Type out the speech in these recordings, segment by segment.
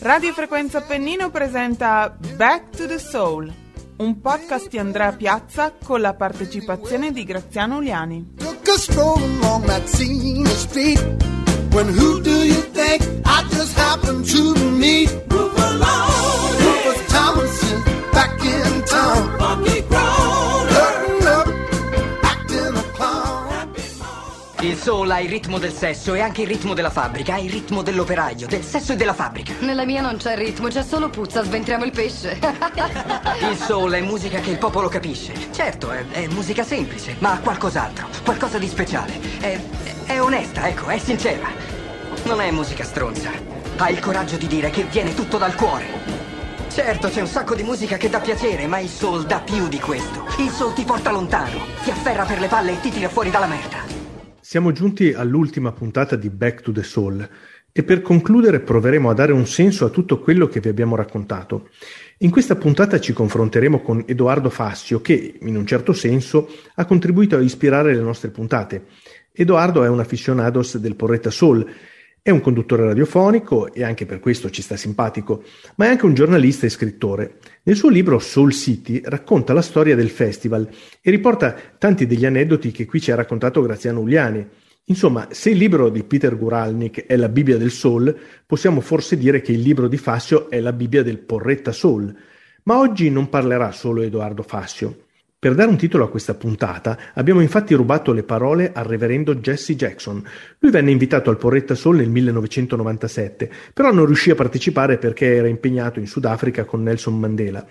Radio Frequenza Appennino presenta Back to the Soul, un podcast di Andrea Piazza con la partecipazione di Graziano Uliani. Along. When who do you think I just happened to meet? Rufus Thomason soul ha il ritmo del sesso e anche il ritmo della fabbrica, ha il ritmo dell'operaio, del sesso e della fabbrica. Nella mia non c'è ritmo, c'è solo puzza, sventriamo il pesce. Il soul è musica che il popolo capisce. Certo, è, è musica semplice, ma ha qualcos'altro, qualcosa di speciale. È, è onesta, ecco, è sincera. Non è musica stronza. Ha il coraggio di dire che viene tutto dal cuore. Certo, c'è un sacco di musica che dà piacere, ma il soul dà più di questo. Il soul ti porta lontano, ti afferra per le palle e ti tira fuori dalla merda. Siamo giunti all'ultima puntata di Back to the Soul e per concludere proveremo a dare un senso a tutto quello che vi abbiamo raccontato. In questa puntata ci confronteremo con Edoardo Fassio che, in un certo senso, ha contribuito a ispirare le nostre puntate. Edoardo è un aficionados del Porretta Soul, è un conduttore radiofonico e anche per questo ci sta simpatico, ma è anche un giornalista e scrittore. Nel suo libro Soul City racconta la storia del festival e riporta tanti degli aneddoti che qui ci ha raccontato Graziano Uliani. Insomma, se il libro di Peter Guralnik è la Bibbia del Soul, possiamo forse dire che il libro di Fassio è la Bibbia del Porretta Soul. Ma oggi non parlerà solo Edoardo Fassio. Per dare un titolo a questa puntata abbiamo infatti rubato le parole al reverendo Jesse Jackson. Lui venne invitato al Porretta Soul nel 1997, però non riuscì a partecipare perché era impegnato in Sudafrica con Nelson Mandela.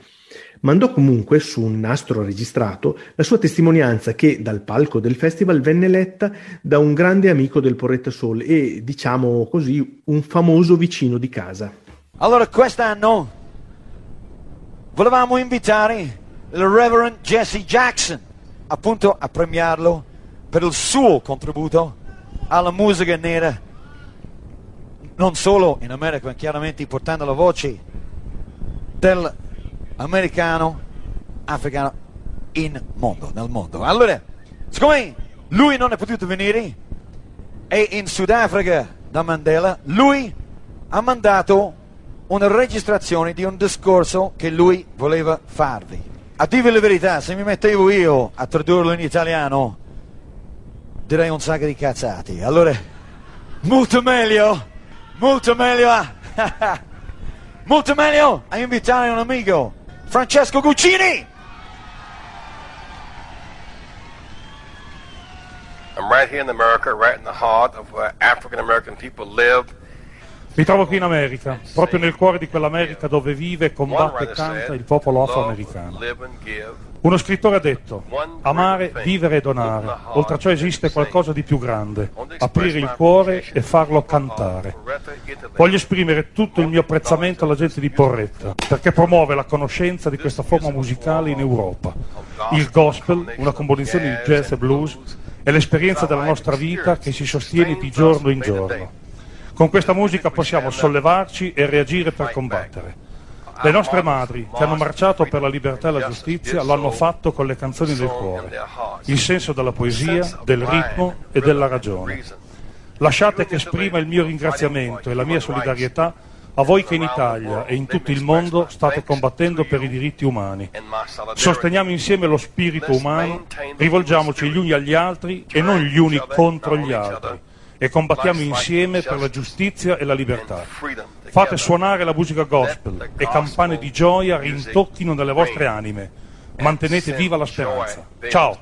Mandò comunque su un nastro registrato la sua testimonianza che dal palco del festival venne letta da un grande amico del Porretta Soul e, diciamo così, un famoso vicino di casa. Allora quest'anno volevamo invitare il Reverend Jesse Jackson appunto a premiarlo per il suo contributo alla musica nera non solo in America ma chiaramente portando la voce dell'americano africano in mondo, nel mondo. Allora, siccome lui non è potuto venire e in Sudafrica da Mandela, lui ha mandato una registrazione di un discorso che lui voleva farvi. A dirvi la verità, se mi mettevo io a tradurlo in italiano, direi un sacco di cazzati. Allora, molto meglio, molto meglio, a- molto meglio a invitare un amico, Francesco Guccini. I'm right here in America, right in the heart of where African American people live. Mi trovo qui in America, proprio nel cuore di quell'America dove vive, combatte e canta il popolo "Love, afroamericano. Uno scrittore ha detto, amare, vivere e donare, oltre a ciò esiste qualcosa di più grande, aprire il cuore e farlo cantare. Voglio esprimere tutto il mio apprezzamento alla gente di Porretta, perché promuove la conoscenza di questa forma musicale in Europa. Il gospel, una composizione di jazz e blues, è l'esperienza della nostra vita che si sostiene di giorno in giorno. Con questa musica possiamo sollevarci e reagire per combattere. Le nostre madri, che hanno marciato per la libertà e la giustizia, lo hanno fatto con le canzoni del cuore, il senso della poesia, del ritmo e della ragione. Lasciate che esprima il mio ringraziamento e la mia solidarietà a voi che in Italia e in tutto il mondo state combattendo per i diritti umani. Sosteniamo insieme lo spirito umano, rivolgiamoci gli uni agli altri e non gli uni contro gli altri e combattiamo insieme per la giustizia e la libertà. Fate suonare la musica gospel e campane di gioia rintocchino nelle vostre anime. Mantenete viva la speranza. Ciao!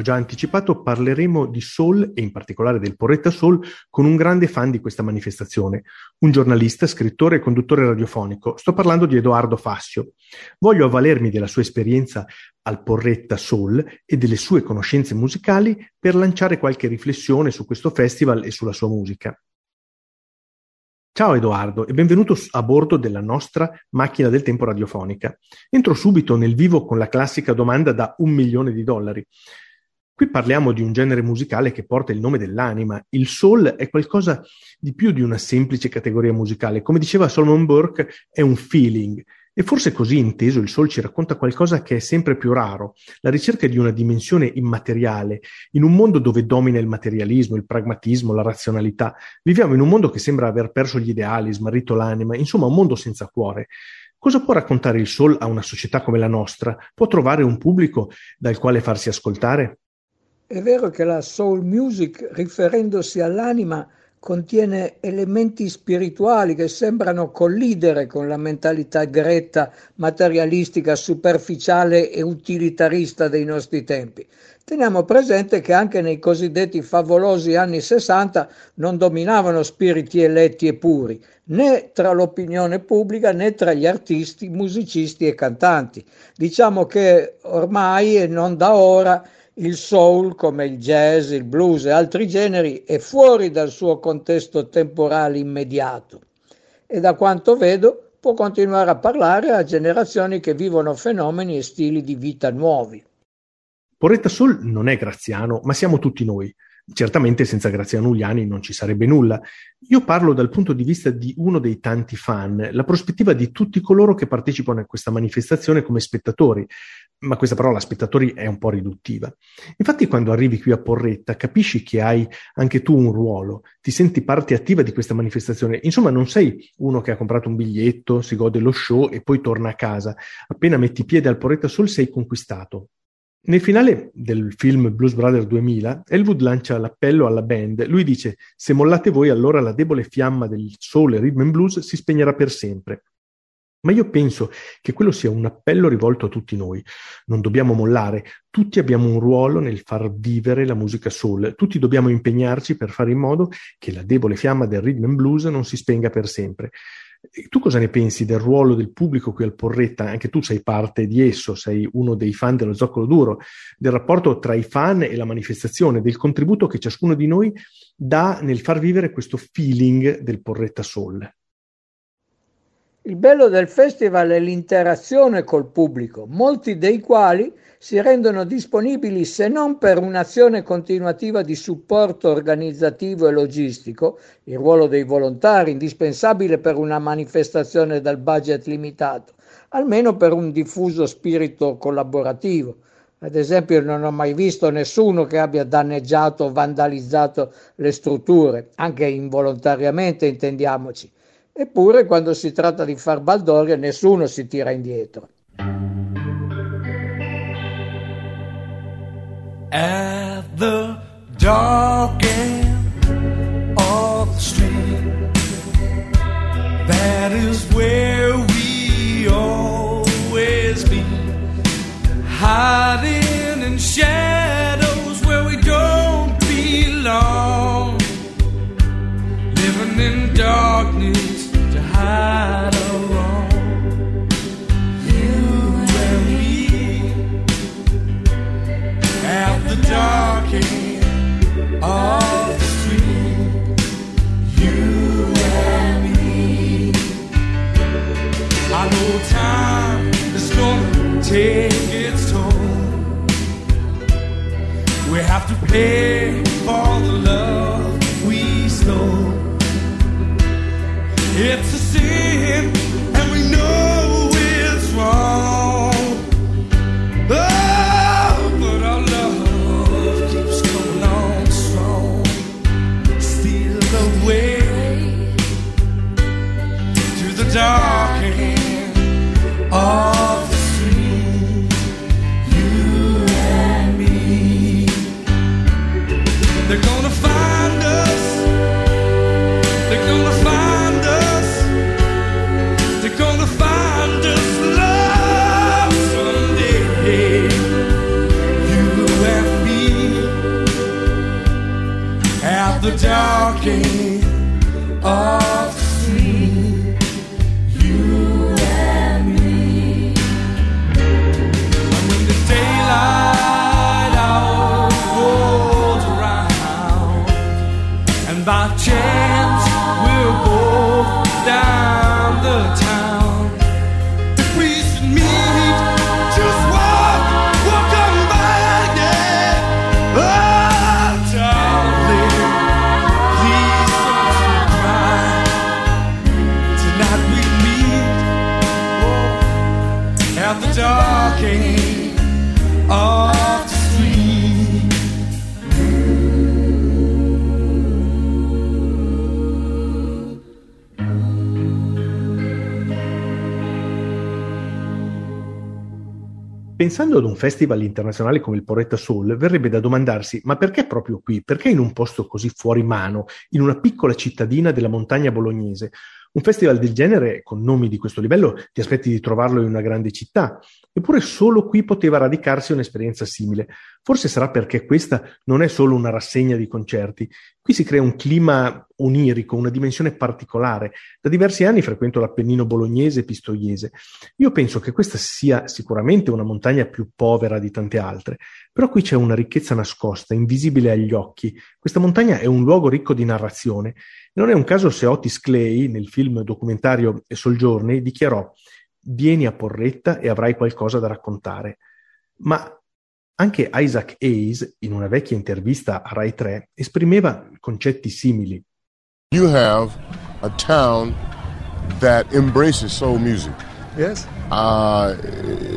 Ho già anticipato, parleremo di soul e in particolare del Porretta Soul con un grande fan di questa manifestazione, un giornalista, scrittore e conduttore radiofonico. Sto parlando di Edoardo Fassio. Voglio avvalermi della sua esperienza al Porretta Soul e delle sue conoscenze musicali per lanciare qualche riflessione su questo festival e sulla sua musica. Ciao Edoardo e benvenuto a bordo della nostra macchina del tempo radiofonica. Entro subito nel vivo con la classica domanda da un milione di dollari. Qui parliamo di un genere musicale che porta il nome dell'anima. Il soul è qualcosa di più di una semplice categoria musicale. Come diceva Solomon Burke, è un feeling. E forse così inteso il soul ci racconta qualcosa che è sempre più raro, la ricerca di una dimensione immateriale, in un mondo dove domina il materialismo, il pragmatismo, la razionalità. Viviamo in un mondo che sembra aver perso gli ideali, smarrito l'anima, insomma un mondo senza cuore. Cosa può raccontare il soul a una società come la nostra? Può trovare un pubblico dal quale farsi ascoltare? È vero che la soul music, riferendosi all'anima, contiene elementi spirituali che sembrano collidere con la mentalità gretta, materialistica, superficiale e utilitarista dei nostri tempi. Teniamo presente che anche nei cosiddetti favolosi anni 60 non dominavano spiriti eletti e puri, né tra l'opinione pubblica né tra gli artisti, musicisti e cantanti. Diciamo che ormai e non da ora Il soul, come il jazz, il blues e altri generi, è fuori dal suo contesto temporale immediato e da quanto vedo può continuare a parlare a generazioni che vivono fenomeni e stili di vita nuovi. Porretta Soul non è Graziano, ma siamo tutti noi. Certamente senza Graziano Uliani non ci sarebbe nulla. Io parlo dal punto di vista di uno dei tanti fan, la prospettiva di tutti coloro che partecipano a questa manifestazione come spettatori, ma questa parola spettatori è un po' riduttiva. Infatti quando arrivi qui a Porretta capisci che hai anche tu un ruolo, ti senti parte attiva di questa manifestazione, insomma non sei uno che ha comprato un biglietto, si gode lo show e poi torna a casa. Appena metti piede al Porretta Soul sei conquistato, nel finale del film Blues Brothers 2000, Elwood lancia l'appello alla band. Lui dice: Se mollate voi, allora la debole fiamma del soul e rhythm and blues si spegnerà per sempre. Ma io penso che quello sia un appello rivolto a tutti noi. Non dobbiamo mollare, tutti abbiamo un ruolo nel far vivere la musica soul, tutti dobbiamo impegnarci per fare in modo che la debole fiamma del rhythm and blues non si spenga per sempre. Tu cosa ne pensi del ruolo del pubblico qui al Porretta? Anche tu sei parte di esso, sei uno dei fan dello Zoccolo Duro, del rapporto tra i fan e la manifestazione, del contributo che ciascuno di noi dà nel far vivere questo feeling del Porretta Soul. Il bello del festival è l'interazione col pubblico, molti dei quali si rendono disponibili se non per un'azione continuativa di supporto organizzativo e logistico, il ruolo dei volontari indispensabile per una manifestazione dal budget limitato, almeno per un diffuso spirito collaborativo. Ad esempio non ho mai visto nessuno che abbia danneggiato o vandalizzato le strutture, anche involontariamente intendiamoci. Eppure quando si tratta di far baldoria nessuno si tira indietro. At the dark end of the street, that is where we always be, hiding in shadows take its toll. We have to pay for the love It's a sin, and we know it's wrong. Pensando ad un festival internazionale come il Porretta Soul, verrebbe da domandarsi: ma perché proprio qui? Perché in un posto così fuori mano, in una piccola cittadina della montagna bolognese? Un festival del genere, con nomi di questo livello, ti aspetti di trovarlo in una grande città, eppure solo qui poteva radicarsi un'esperienza simile. Forse sarà perché questa non è solo una rassegna di concerti, qui si crea un clima onirico, una dimensione particolare. Da diversi anni frequento l'Appennino bolognese e pistoiese. Io penso che questa sia sicuramente una montagna più povera di tante altre, però qui c'è una ricchezza nascosta, invisibile agli occhi. Questa montagna è un luogo ricco di narrazione non è un caso se Otis Clay, nel film documentario Sojourney, dichiarò vieni a Porretta e avrai qualcosa da raccontare. Ma anche Isaac Hayes, in una vecchia intervista a Rai 3, esprimeva concetti simili. You have a town that embraces soul music. Yes. Uh,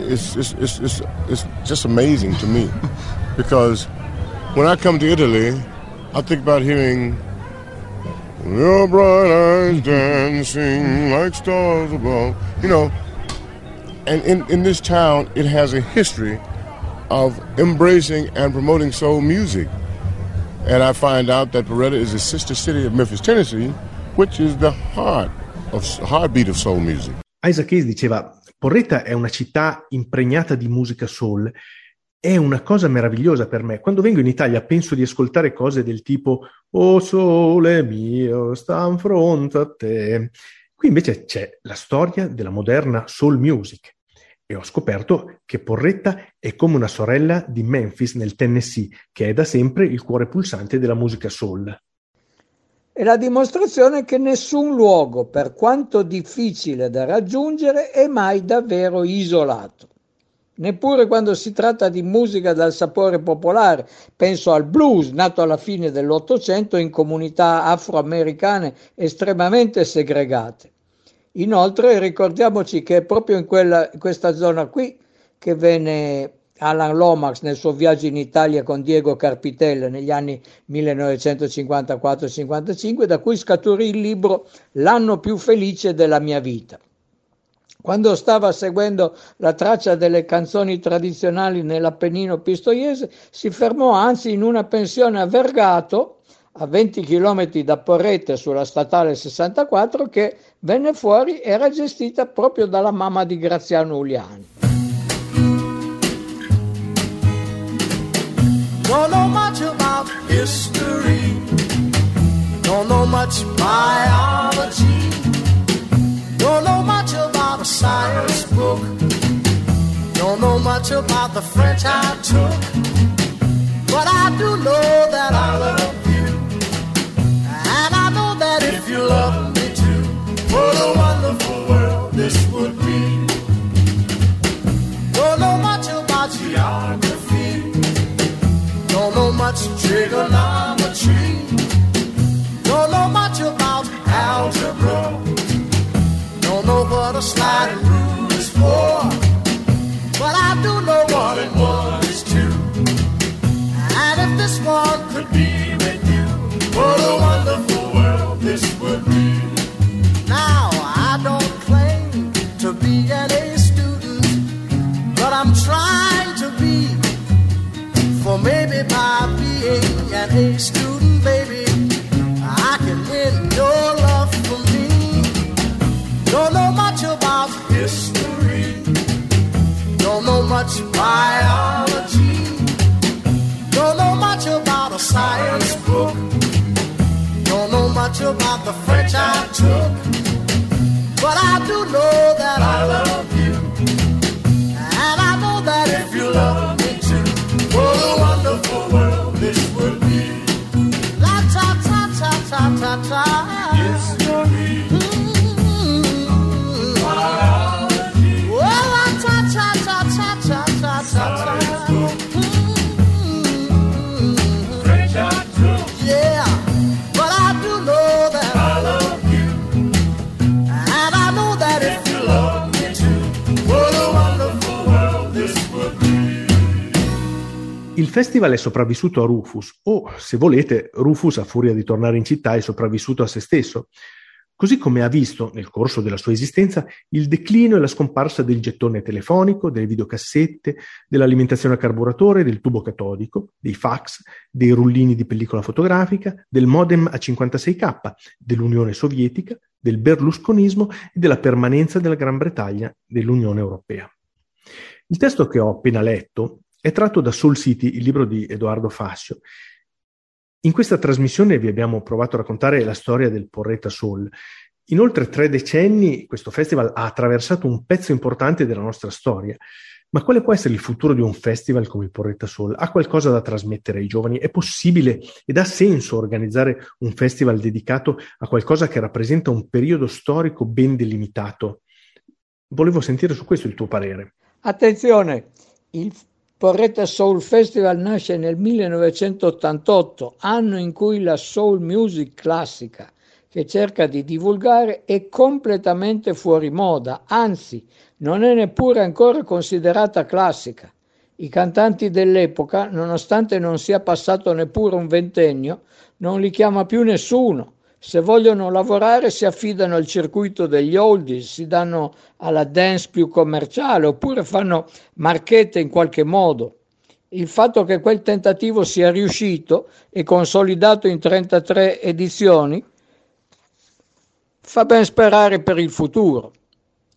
it's, it's, it's, it's, it's just amazing to me because when I come to Italy, I think about hearing Your bright eyes dancing like stars above. You know, and in, in this town, it has a history of embracing and promoting soul music. And I find out that Beretta is a sister city of Memphis, Tennessee, which is the heart of heartbeat of soul music. Isaac Hayes diceva: Porretta è una città impregnata di musica soul è una cosa meravigliosa per me. Quando vengo in Italia penso di ascoltare cose del tipo Oh sole mio, sta in fronte a te. Qui invece c'è la storia della moderna soul music e ho scoperto che Porretta è come una sorella di Memphis nel Tennessee, che è da sempre il cuore pulsante della musica soul. È la dimostrazione che nessun luogo, per quanto difficile da raggiungere, è mai davvero isolato neppure quando si tratta di musica dal sapore popolare. Penso al blues, nato alla fine dell'Ottocento in comunità afroamericane estremamente segregate. Inoltre ricordiamoci che è proprio in, quella, questa zona qui che venne Alan Lomax nel suo viaggio in Italia con Diego Carpitella negli anni 1954-55, da cui scaturì il libro L'anno più felice della mia vita. Quando stava seguendo la traccia delle canzoni tradizionali nell'Appennino pistoiese, si fermò anzi in una pensione a Vergato, a 20 km da Porrette sulla statale 64, che venne fuori era gestita proprio dalla mamma di Graziano Uliani. Don't know much about history, don't know much biology, don't know much about a science book. Don't know much about the French I took, but I do know that I love geography, don't know much trigonometry, don't know much about algebra. Don't know what a sliding by being an A student, baby, I can win your love for me. Don't know much about history. Don't know much biology. Don't know much about a science book. Don't know much about the French I took. But I do know festival è sopravvissuto a Rufus, o se volete, Rufus a furia di tornare in città è sopravvissuto a se stesso. così come ha visto nel corso della sua esistenza il declino e la scomparsa del gettone telefonico, delle videocassette, dell'alimentazione a carburatore, del tubo catodico, dei fax, dei rullini di pellicola fotografica, del modem a 56k, dell'Unione Sovietica, del berlusconismo e della permanenza della Gran Bretagna nell'Unione Europea. Il testo che ho appena letto è tratto da Soul City, il libro di Edoardo Fassio, in questa trasmissione vi abbiamo provato a raccontare la storia del Porretta Soul. In oltre tre decenni questo festival ha attraversato un pezzo importante della nostra storia. Ma quale può essere il futuro di un festival come il Porretta Soul? Ha qualcosa da trasmettere ai giovani? È possibile ed ha senso organizzare un festival dedicato a qualcosa che rappresenta un periodo storico ben delimitato? Volevo sentire su questo il tuo parere. Attenzione, il Porretta Soul Festival nasce nel 1988, anno in cui la soul music classica che cerca di divulgare è completamente fuori moda, anzi non è neppure ancora considerata classica. I cantanti dell'epoca, nonostante non sia passato neppure un ventennio, non li chiama più nessuno se vogliono lavorare si affidano al circuito degli oldies, si danno alla dance più commerciale oppure fanno marchette in qualche modo. Il fatto che quel tentativo sia riuscito e consolidato in 33 edizioni fa ben sperare per il futuro,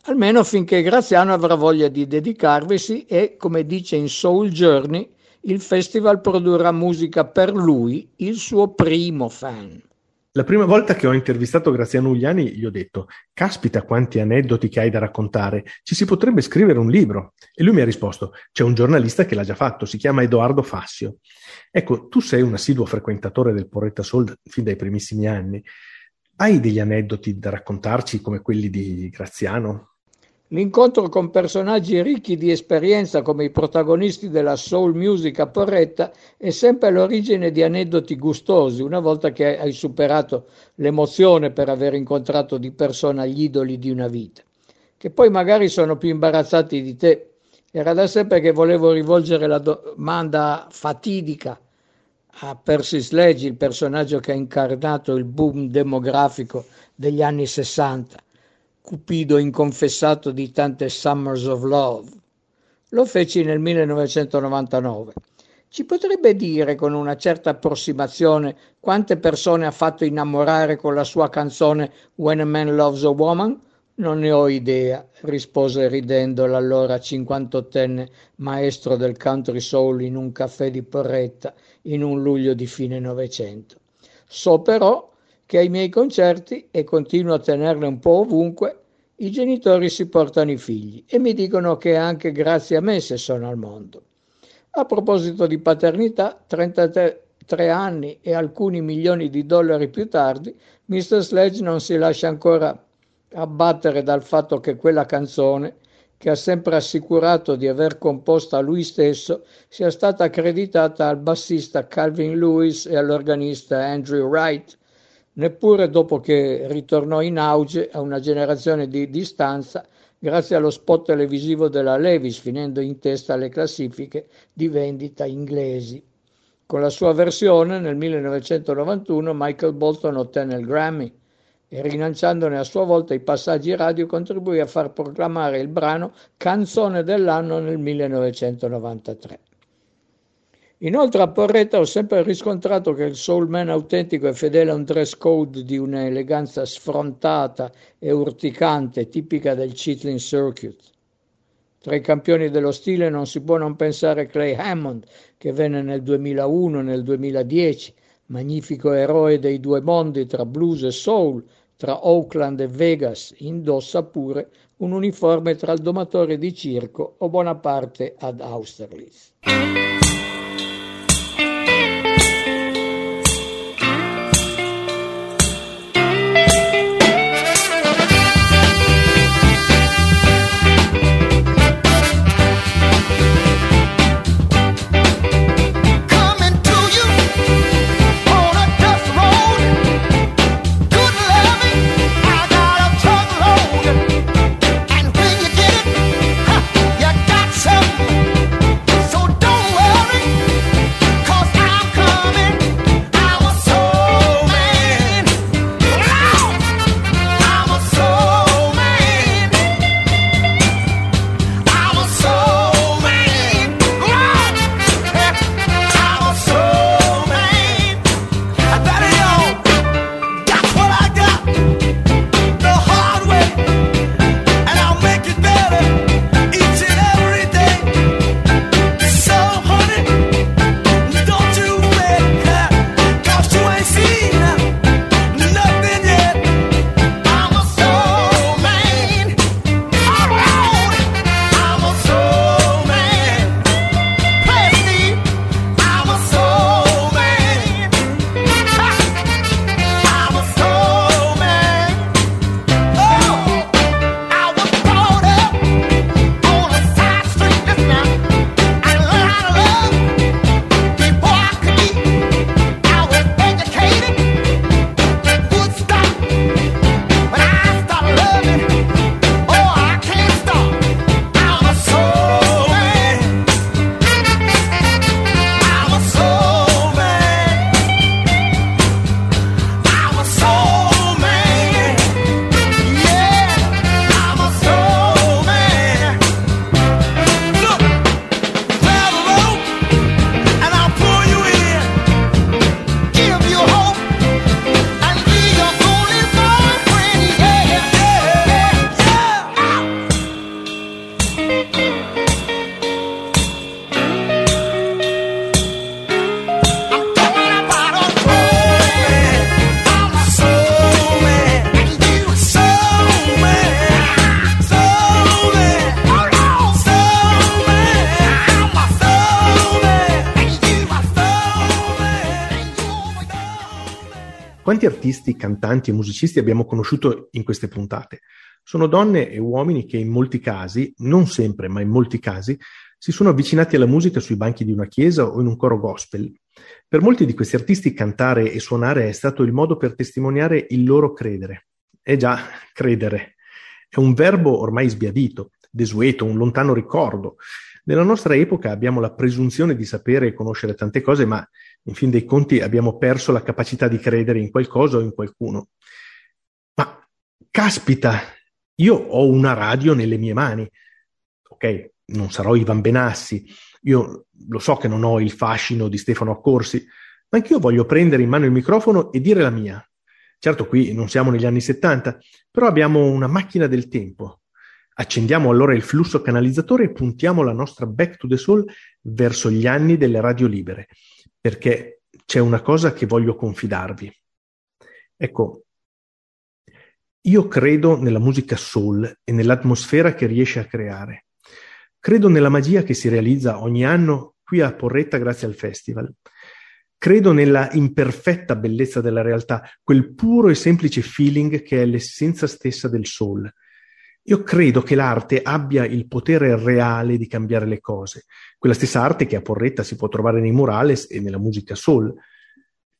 almeno finché Graziano avrà voglia di dedicarvisi e, come dice in Soul Journey, il festival produrrà musica per lui, il suo primo fan. La prima volta che ho intervistato Graziano Ugliani gli ho detto, caspita quanti aneddoti che hai da raccontare, ci si potrebbe scrivere un libro. E lui mi ha risposto, c'è un giornalista che l'ha già fatto, si chiama Edoardo Fassio. Ecco, tu sei un assiduo frequentatore del Porretta Soul fin dai primissimi anni. Hai degli aneddoti da raccontarci come quelli di Graziano? L'incontro con personaggi ricchi di esperienza come i protagonisti della soul music a Porretta è sempre l'origine di aneddoti gustosi, una volta che hai superato l'emozione per aver incontrato di persona gli idoli di una vita, che poi magari sono più imbarazzati di te. Era da sempre che volevo rivolgere la domanda fatidica a Percy Sledge, il personaggio che ha incarnato il boom demografico degli anni 60 cupido inconfessato di tante Summers of Love. Lo feci nel 1999. Ci potrebbe dire con una certa approssimazione quante persone ha fatto innamorare con la sua canzone When a Man Loves a Woman? Non ne ho idea, rispose ridendo l'allora 58enne maestro del country soul in un caffè di Porretta in un luglio di fine Novecento. So però che ai miei concerti, e continuo a tenerle un po' ovunque, i genitori si portano i figli e mi dicono che è anche grazie a me se sono al mondo. A proposito di paternità, 33 anni e alcuni milioni di dollari più tardi, Mr. Sledge non si lascia ancora abbattere dal fatto che quella canzone, che ha sempre assicurato di aver composta lui stesso, sia stata accreditata al bassista Calvin Lewis e all'organista Andrew Wright, neppure dopo che ritornò in auge a una generazione di distanza grazie allo spot televisivo della Levis, finendo in testa alle classifiche di vendita inglesi. Con la sua versione nel 1991 Michael Bolton ottenne il Grammy e rilanciandone a sua volta i passaggi radio contribuì a far proclamare il brano canzone dell'anno nel 1993. Inoltre a Porretta ho sempre riscontrato che il soul man autentico è fedele a un dress code di un'eleganza sfrontata e urticante, tipica del Chitlin Circuit. Tra i campioni dello stile non si può non pensare a Clay Hammond, che venne nel 2001 e nel 2010, magnifico eroe dei due mondi tra blues e soul, tra Oakland e Vegas, indossa pure un uniforme tra il domatore di circo o Bonaparte ad Austerlitz. Artisti, cantanti e musicisti abbiamo conosciuto in queste puntate? Sono donne e uomini che in molti casi, non sempre, ma in molti casi, si sono avvicinati alla musica sui banchi di una chiesa o in un coro gospel. Per molti di questi artisti cantare e suonare è stato il modo per testimoniare il loro credere. Eh già, credere. È un verbo ormai sbiadito, desueto, un lontano ricordo. Nella nostra epoca abbiamo la presunzione di sapere e conoscere tante cose, ma in fin dei conti abbiamo perso la capacità di credere in qualcosa o in qualcuno. Ma caspita, io ho una radio nelle mie mani. Ok, non sarò Ivan Benassi, io lo so che non ho il fascino di Stefano Accorsi, ma anch'io voglio prendere in mano il microfono e dire la mia. Certo, qui non siamo negli anni 70, però abbiamo una macchina del tempo. Accendiamo allora il flusso canalizzatore e puntiamo la nostra back to the soul verso gli anni delle radio libere perché c'è una cosa che voglio confidarvi. Ecco, io credo nella musica soul e nell'atmosfera che riesce a creare. Credo nella magia che si realizza ogni anno qui a Porretta grazie al festival. Credo nella imperfetta bellezza della realtà, quel puro e semplice feeling che è l'essenza stessa del soul. Io credo che l'arte abbia il potere reale di cambiare le cose, quella stessa arte che a Porretta si può trovare nei murales e nella musica soul.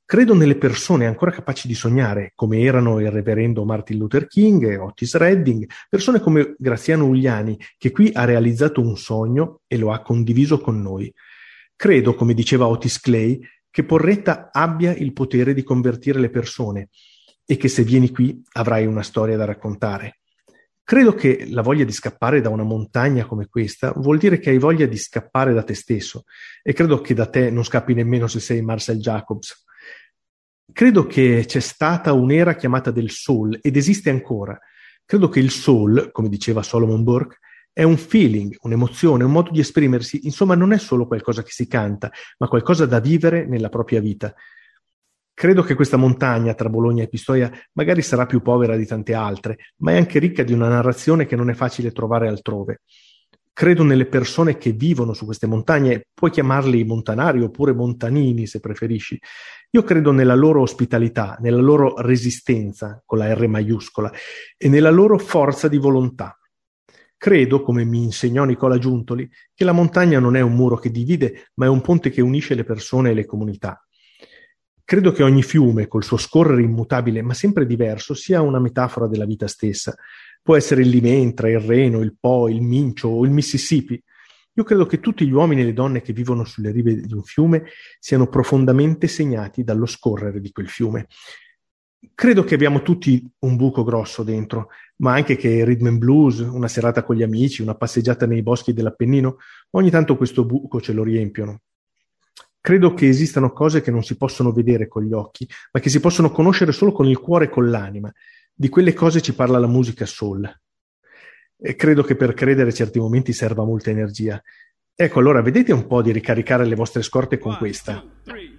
Credo nelle persone ancora capaci di sognare, come erano il reverendo Martin Luther King Otis Redding, persone come Graziano Ugliani, che qui ha realizzato un sogno e lo ha condiviso con noi. Credo, come diceva Otis Clay, che Porretta abbia il potere di convertire le persone e che se vieni qui avrai una storia da raccontare. Credo che la voglia di scappare da una montagna come questa vuol dire che hai voglia di scappare da te stesso e credo che da te non scappi nemmeno se sei Marcel Jacobs. Credo che c'è stata un'era chiamata del soul ed esiste ancora. Credo che il soul, come diceva Solomon Burke, è un feeling, un'emozione, un modo di esprimersi, insomma non è solo qualcosa che si canta, ma qualcosa da vivere nella propria vita. Credo che questa montagna tra Bologna e Pistoia magari sarà più povera di tante altre, ma è anche ricca di una narrazione che non è facile trovare altrove. Credo nelle persone che vivono su queste montagne, puoi chiamarli montanari oppure montanini se preferisci. Io credo nella loro ospitalità, nella loro resistenza, con la R maiuscola, e nella loro forza di volontà. Credo, come mi insegnò Nicola Giuntoli, che la montagna non è un muro che divide, ma è un ponte che unisce le persone e le comunità. Credo che ogni fiume, col suo scorrere immutabile ma sempre diverso, sia una metafora della vita stessa. Può essere il Limentra, il Reno, il Po, il Mincio o il Mississippi. Io credo che tutti gli uomini e le donne che vivono sulle rive di un fiume siano profondamente segnati dallo scorrere di quel fiume. Credo che abbiamo tutti un buco grosso dentro, ma anche che rhythm and blues, una serata con gli amici, una passeggiata nei boschi dell'Appennino, ogni tanto questo buco ce lo riempiono. Credo che esistano cose che non si possono vedere con gli occhi, ma che si possono conoscere solo con il cuore e con l'anima. Di quelle cose ci parla la musica soul. E credo che per credere certi momenti serva molta energia. Ecco, allora vedete un po' di ricaricare le vostre scorte con questa. them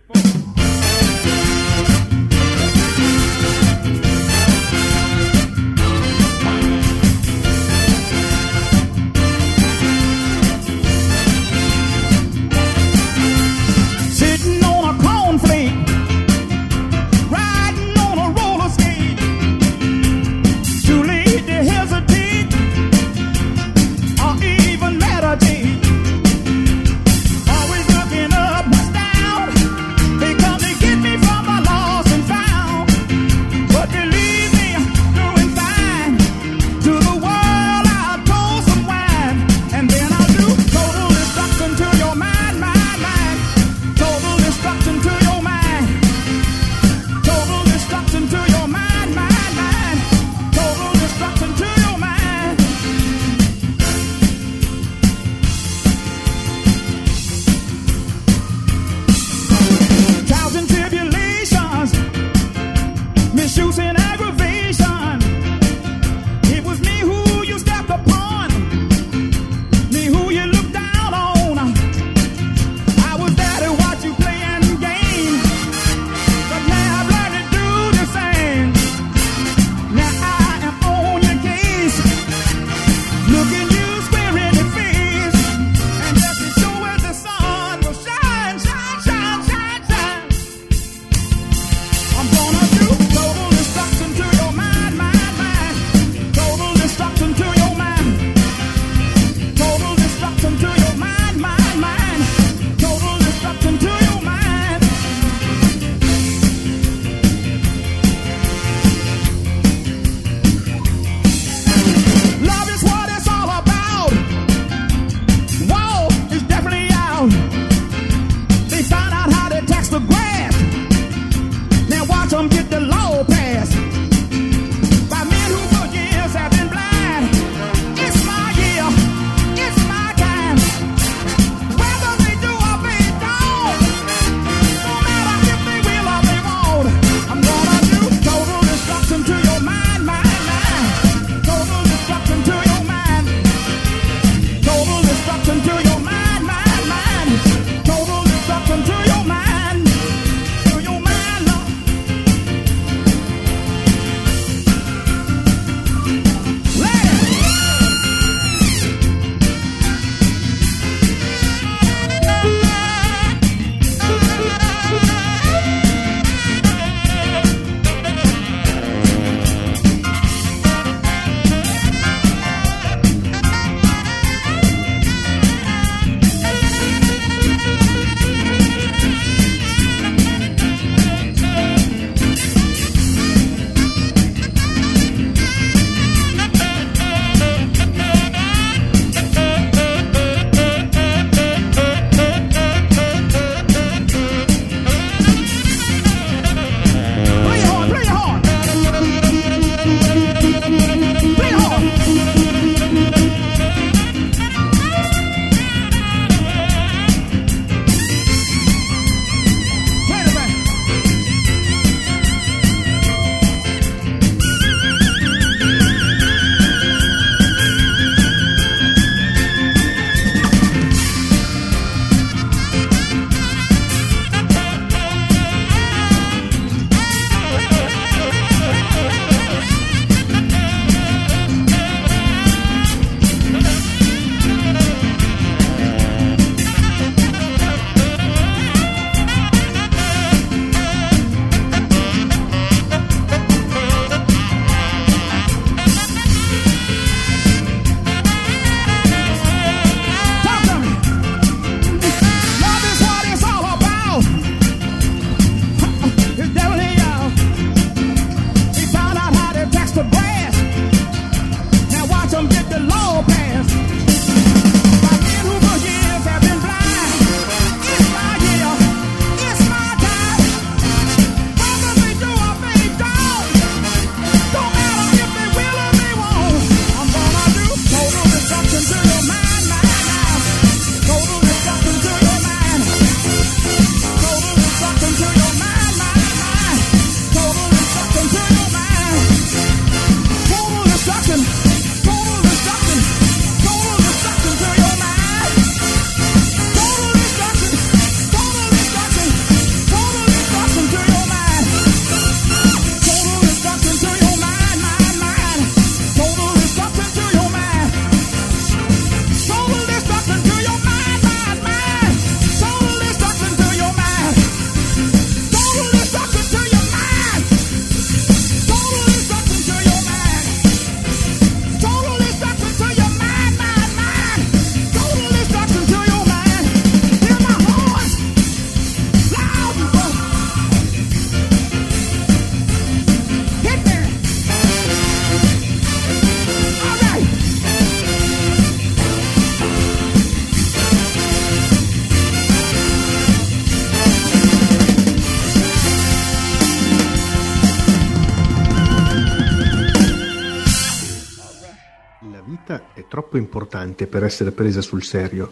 importante per essere presa sul serio.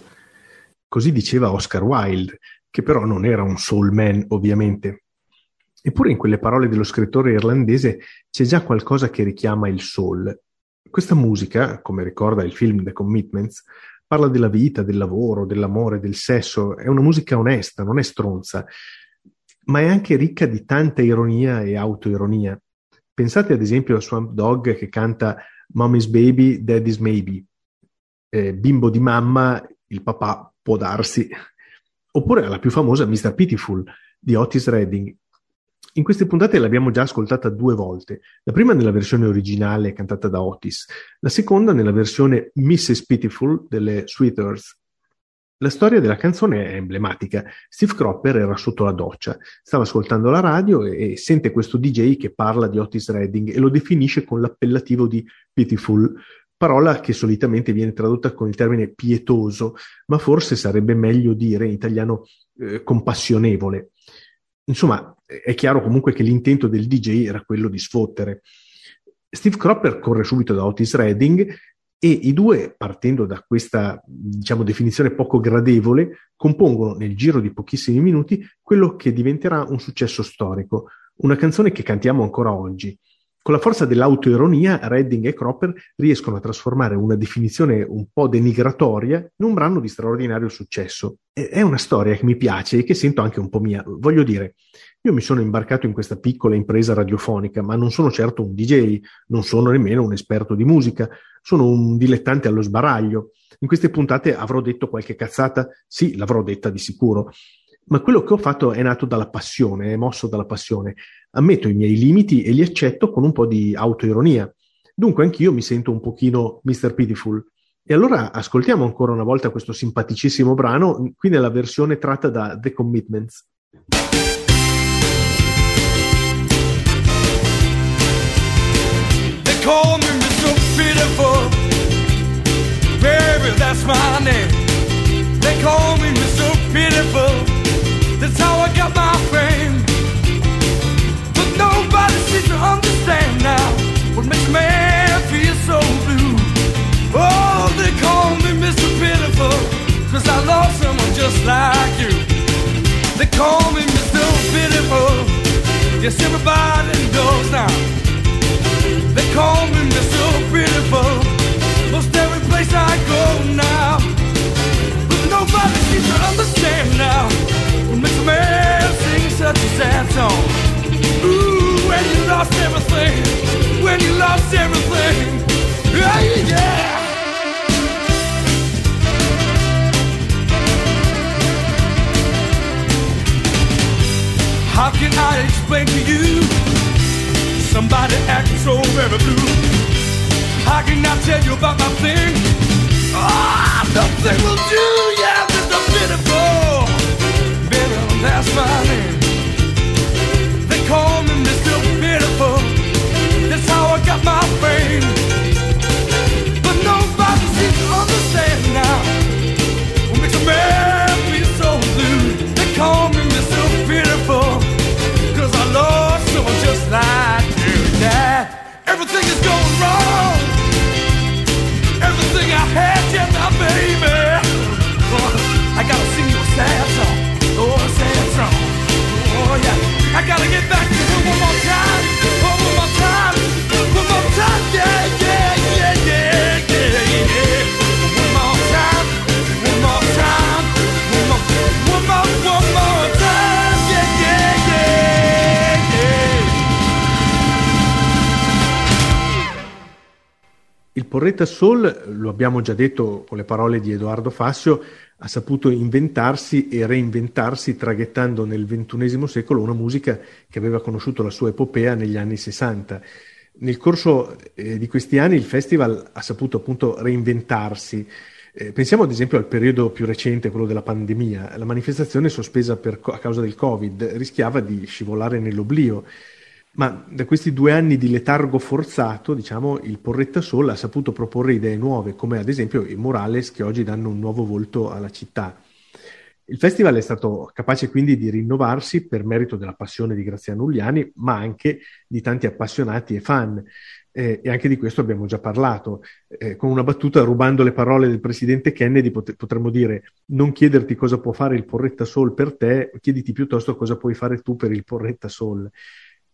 Così diceva Oscar Wilde, che però non era un soul man, ovviamente. Eppure in quelle parole dello scrittore irlandese c'è già qualcosa che richiama il soul. Questa musica, come ricorda il film The Commitments, parla della vita, del lavoro, dell'amore, del sesso. È una musica onesta, non è stronza, ma è anche ricca di tanta ironia e autoironia. Pensate ad esempio a Swamp Dog che canta Mommy's Baby, Daddy's Maybe. Eh, bimbo di mamma, il papà può darsi. Oppure alla più famosa Mr. Pitiful di Otis Redding. In queste puntate l'abbiamo già ascoltata due volte, la prima nella versione originale cantata da Otis, la seconda nella versione Mrs. Pitiful delle Sweet Earth. La storia della canzone è emblematica. Steve Cropper era sotto la doccia, stava ascoltando la radio e, e sente questo DJ che parla di Otis Redding e lo definisce con l'appellativo di Pitiful, parola che solitamente viene tradotta con il termine pietoso, ma forse sarebbe meglio dire in italiano eh, compassionevole. Insomma, è chiaro comunque che l'intento del DJ era quello di sfottere. Steve Cropper corre subito da Otis Redding e i due, partendo da questa diciamo, definizione poco gradevole, compongono nel giro di pochissimi minuti quello che diventerà un successo storico, una canzone che cantiamo ancora oggi. Con la forza dell'autoironia, Redding e Cropper riescono a trasformare una definizione un po' denigratoria in un brano di straordinario successo. È una storia che mi piace e che sento anche un po' mia. Voglio dire, io mi sono imbarcato in questa piccola impresa radiofonica, ma non sono certo un DJ, non sono nemmeno un esperto di musica, sono un dilettante allo sbaraglio. In queste puntate avrò detto qualche cazzata? Sì, l'avrò detta di sicuro. Ma quello che ho fatto è nato dalla passione, è mosso dalla passione. Ammetto i miei limiti e li accetto con un po' di autoironia. Dunque anch'io mi sento un pochino Mr. Pitiful. E allora ascoltiamo ancora una volta questo simpaticissimo brano, qui nella versione tratta da The Commitments. They call me Mr. Pitiful. Baby, that's my name. They call me Mr. Pitiful. To understand now what makes man feel so blue. Oh, they call me Mr. Pitiful. Cause I lost someone just like you. They call me Mr. Pitiful. Yes, everybody knows now. They call me Mr. Pitiful. Most every place I go now. But nobody seems to understand now. What makes a man sing such a sad song? Lost everything. When you lost everything. Yeah, yeah. How can I explain to you? Somebody acting so very blue. How can I tell you about my thing? Porretta Soul, lo abbiamo già detto con le parole di Edoardo Fassio, ha saputo inventarsi e reinventarsi traghettando nel XXI secolo una musica che aveva conosciuto la sua epopea negli anni 60. Nel corso eh, di questi anni il festival ha saputo appunto reinventarsi. Eh, pensiamo ad esempio al periodo più recente, quello della pandemia. La manifestazione sospesa per, a causa del Covid rischiava di scivolare nell'oblio. Ma da questi due anni di letargo forzato, diciamo, il Porretta Soul ha saputo proporre idee nuove, come ad esempio i murales che oggi danno un nuovo volto alla città. Il festival è stato capace quindi di rinnovarsi per merito della passione di Graziano Uliani, ma anche di tanti appassionati e fan. Eh, e anche di questo abbiamo già parlato. Eh, con una battuta, rubando le parole del presidente Kennedy, pot- potremmo dire: non chiederti cosa può fare il Porretta Soul per te, chiediti piuttosto cosa puoi fare tu per il Porretta Soul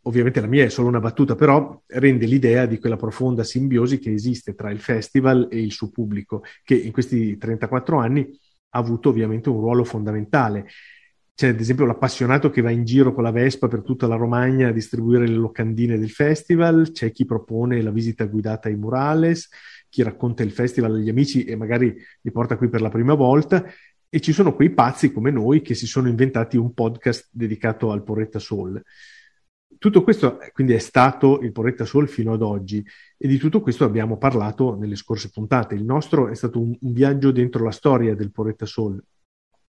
ovviamente la mia è solo una battuta, però rende l'idea di quella profonda simbiosi che esiste tra il festival e il suo pubblico, che in questi 34 anni ha avuto ovviamente un ruolo fondamentale. C'è ad esempio l'appassionato che va in giro con la Vespa per tutta la Romagna a distribuire le locandine del festival, c'è chi propone la visita guidata ai murales, chi racconta il festival agli amici e magari li porta qui per la prima volta, e ci sono quei pazzi come noi che si sono inventati un podcast dedicato al Porretta Soul. Tutto questo quindi è stato il Porretta Soul fino ad oggi e di tutto questo abbiamo parlato nelle scorse puntate. Il nostro è stato un, un viaggio dentro la storia del Porretta Soul,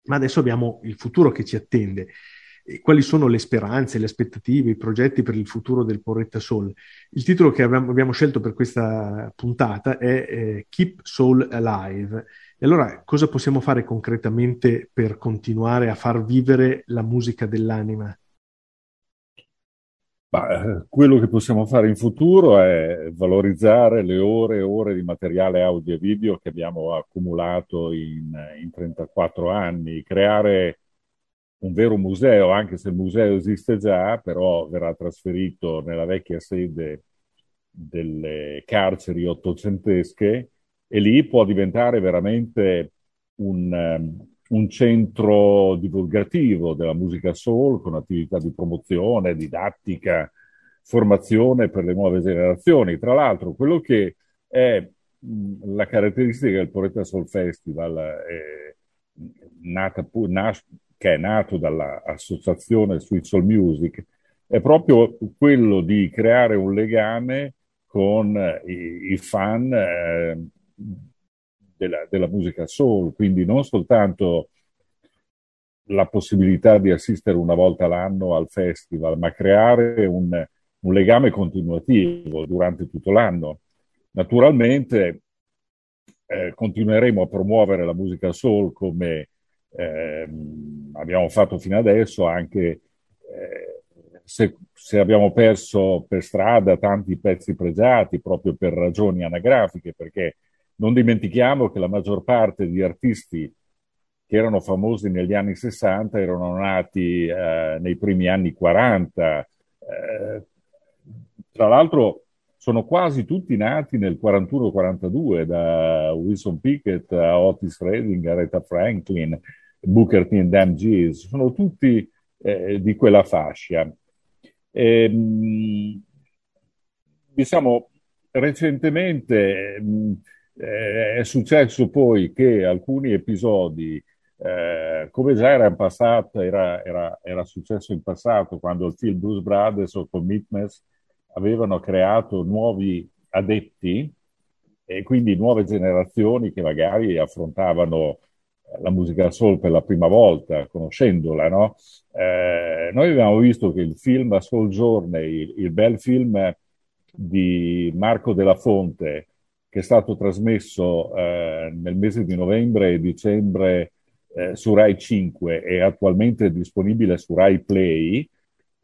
ma adesso abbiamo il futuro che ci attende. E quali sono le speranze, le aspettative, i progetti per il futuro del Porretta Soul? Il titolo che abbiamo, abbiamo scelto per questa puntata è eh, Keep Soul Alive. E allora cosa possiamo fare concretamente per continuare a far vivere la musica dell'anima? Ma, eh, quello che possiamo fare in futuro è valorizzare le ore e ore di materiale audio e video che abbiamo accumulato in, in 34 anni, creare un vero museo, anche se il museo esiste già, però verrà trasferito nella vecchia sede delle carceri ottocentesche e lì può diventare veramente un, um, un centro divulgativo della musica soul con attività di promozione, didattica, formazione per le nuove generazioni. Tra l'altro, quello che è la caratteristica del Poretta Soul Festival, è nata, nas, che è nato dall'associazione Sweet Soul Music, è proprio quello di creare un legame con i, i fan eh, della, della, musica soul, quindi non soltanto la possibilità di assistere una volta l'anno al festival, ma creare un, un legame continuativo durante tutto l'anno. Naturalmente eh, continueremo a promuovere la musica soul come eh, abbiamo fatto fino adesso, anche eh, se, se, abbiamo perso per strada tanti pezzi pregiati proprio per ragioni anagrafiche, perché non dimentichiamo che la maggior parte di artisti che erano famosi negli anni 60 erano nati eh, nei primi anni 40. Eh, tra l'altro sono quasi tutti nati nel 41-42, da Wilson Pickett a Otis Redding, Aretha Franklin, Booker T and G's, sono tutti eh, di quella fascia. E, ehm, diciamo, recentemente mh, eh, è successo poi che alcuni episodi, eh, come già era passato, era, era, era, successo in passato, quando il film Bruce Brothers o Commitments avevano creato nuovi adepti e quindi nuove generazioni che magari affrontavano la musica soul per la prima volta, conoscendola, no? eh, noi abbiamo visto che il film Soul Journey, il, il bel film di Marco della Fonte, che è stato trasmesso eh, nel mese di novembre e dicembre eh, su Rai 5 e attualmente disponibile su Rai Play,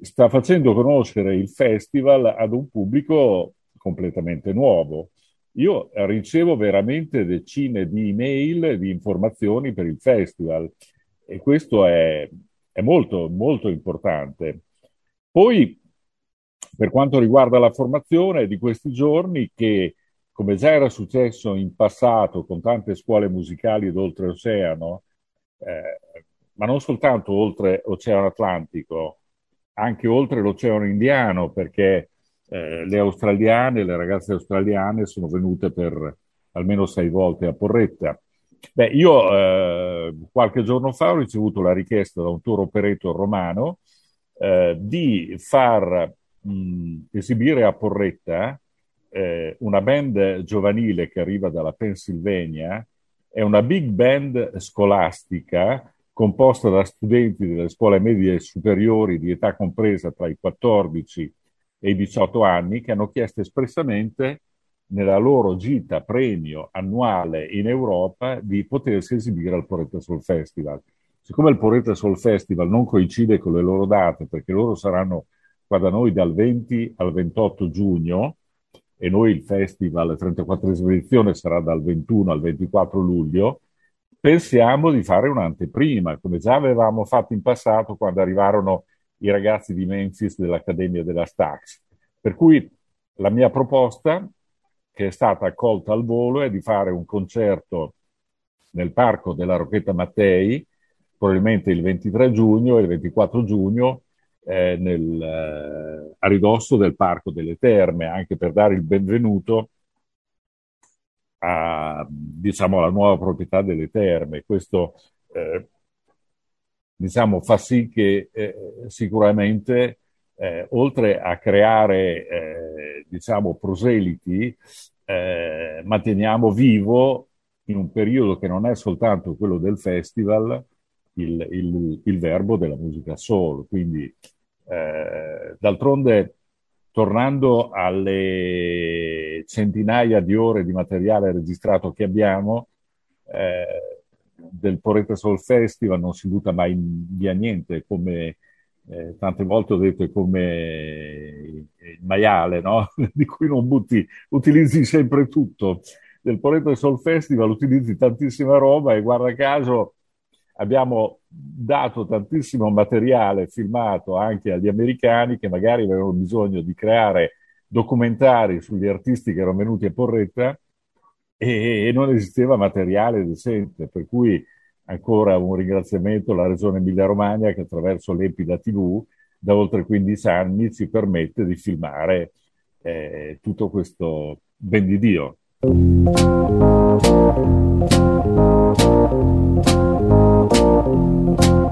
sta facendo conoscere il festival ad un pubblico completamente nuovo. Io ricevo veramente decine di email di informazioni per il festival e questo è, è molto, molto importante. Poi, per quanto riguarda la formazione di questi giorni, che come già era successo in passato con tante scuole musicali d'oltreoceano, eh, ma non soltanto oltre l'Oceano Atlantico, anche oltre l'Oceano Indiano, perché eh, le australiane, le ragazze australiane sono venute per almeno sei volte a Porretta. Beh, io eh, qualche giorno fa ho ricevuto la richiesta da un tour operator romano eh, di far mh, esibire a Porretta eh, una band giovanile che arriva dalla Pennsylvania, è una big band scolastica composta da studenti delle scuole medie superiori di età compresa tra i 14 e i 18 anni che hanno chiesto espressamente nella loro gita premio annuale in Europa di potersi esibire al Porretta Soul Festival. Siccome il Porretta Soul Festival non coincide con le loro date, perché loro saranno qua da noi dal 20 al 28 giugno, e noi il festival, la 34 edizione, sarà dal 21 al 24 luglio, pensiamo di fare un'anteprima, come già avevamo fatto in passato quando arrivarono i ragazzi di Memphis dell'Accademia della Stax. Per cui la mia proposta, che è stata accolta al volo, è di fare un concerto nel parco della Rocchetta Mattei, probabilmente il 23 giugno e il 24 giugno, eh, nel, eh, a ridosso del Parco delle Terme, anche per dare il benvenuto a, diciamo, alla nuova proprietà delle terme. Questo eh, diciamo, fa sì che eh, sicuramente eh, oltre a creare eh, diciamo, proseliti, manteniamo vivo in un periodo che non è soltanto quello del festival il, il, il verbo della musica soul. Quindi, eh, d'altronde, tornando alle centinaia di ore di materiale registrato che abbiamo, eh, del Porretta Soul Festival non si butta mai via niente, come eh, tante volte ho detto è come il maiale, no? di cui non butti, utilizzi sempre tutto. Del Poreto e Soul Festival utilizzi tantissima roba e guarda caso abbiamo dato tantissimo materiale filmato anche agli americani che magari avevano bisogno di creare documentari sugli artisti che erano venuti a Porretta e, e non esisteva materiale decente, per cui ancora un ringraziamento alla Regione Emilia-Romagna che attraverso l'Epida TV da oltre 15 anni ci permette di filmare eh, tutto questo ben di Dio. Avevo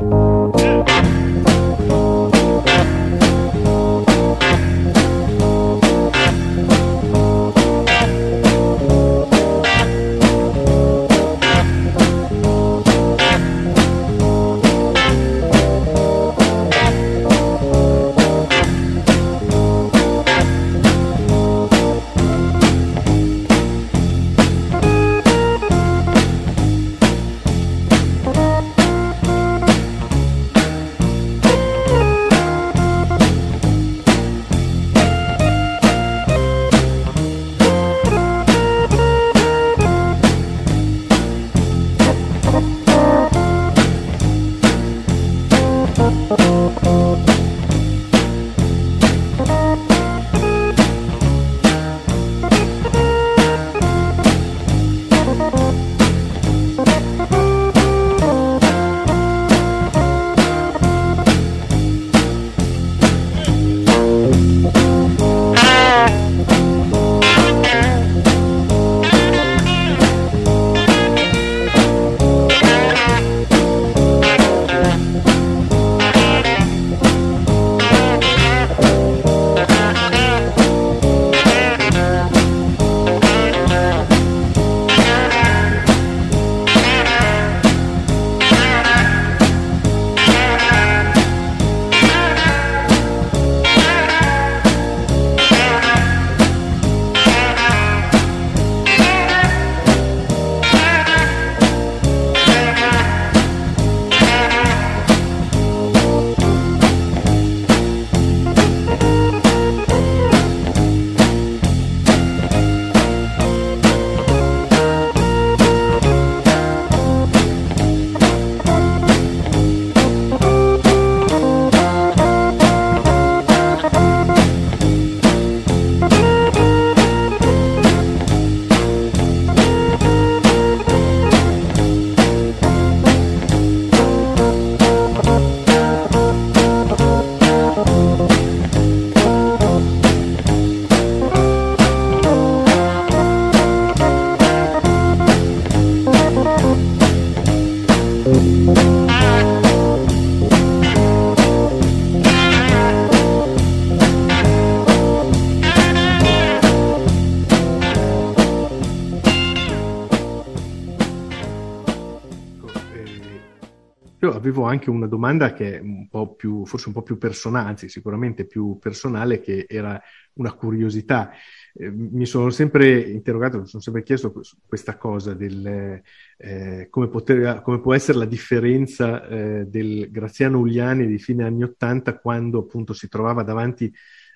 anche una domanda che è un po' più, forse un po' più personale, anzi sicuramente più personale, che era una curiosità. Eh, mi sono sempre interrogato, mi sono sempre chiesto questa cosa del eh, come, poter, come, può essere la differenza eh, del Graziano Ugliani di fine anni Ottanta quando appunto si trovava davanti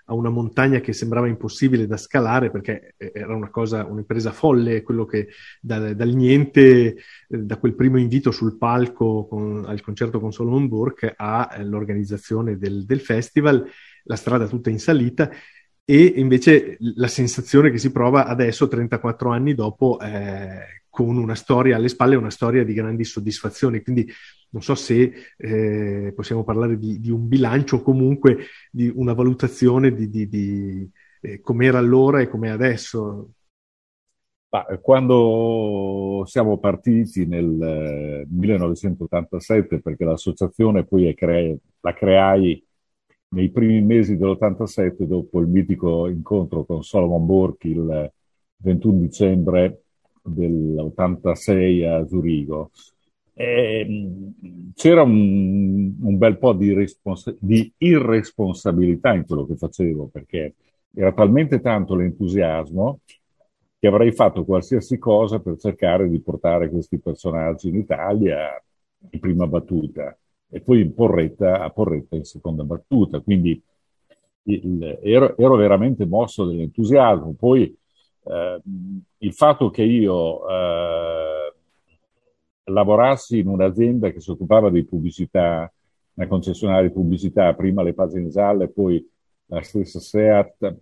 a una montagna che sembrava impossibile da scalare perché eh, era una cosa, un'impresa folle, quello che da, dal niente, eh, da quel primo invito sul palco con, al concerto con Solomon Burke all'organizzazione eh, del, del festival, la strada tutta in salita e invece la sensazione che si prova adesso, 34 anni dopo, eh, con una storia alle spalle, una storia di grandi soddisfazioni. Quindi non so se eh, possiamo parlare di, di, un bilancio o comunque di una valutazione di, di, di eh, com'era allora e com'è adesso. Eh, quando siamo partiti nel 1987, eh, perché l'associazione poi cre- la creai nei primi mesi dell'87, dopo il mitico incontro con Solomon Borchi il 21 dicembre dell'86 a Zurigo, eh, c'era un, un, bel po' di, respons- di, irresponsabilità in quello che facevo, perché era talmente tanto l'entusiasmo che avrei fatto qualsiasi cosa per cercare di portare questi personaggi in Italia in prima battuta. e poi in Porretta, a Porretta in seconda battuta. Quindi il, ero, ero, veramente mosso dall'entusiasmo. Poi eh, il fatto che io eh, lavorassi in un'azienda che si occupava di pubblicità, una concessionaria di pubblicità, prima le pagine gialle, poi la stessa SEAT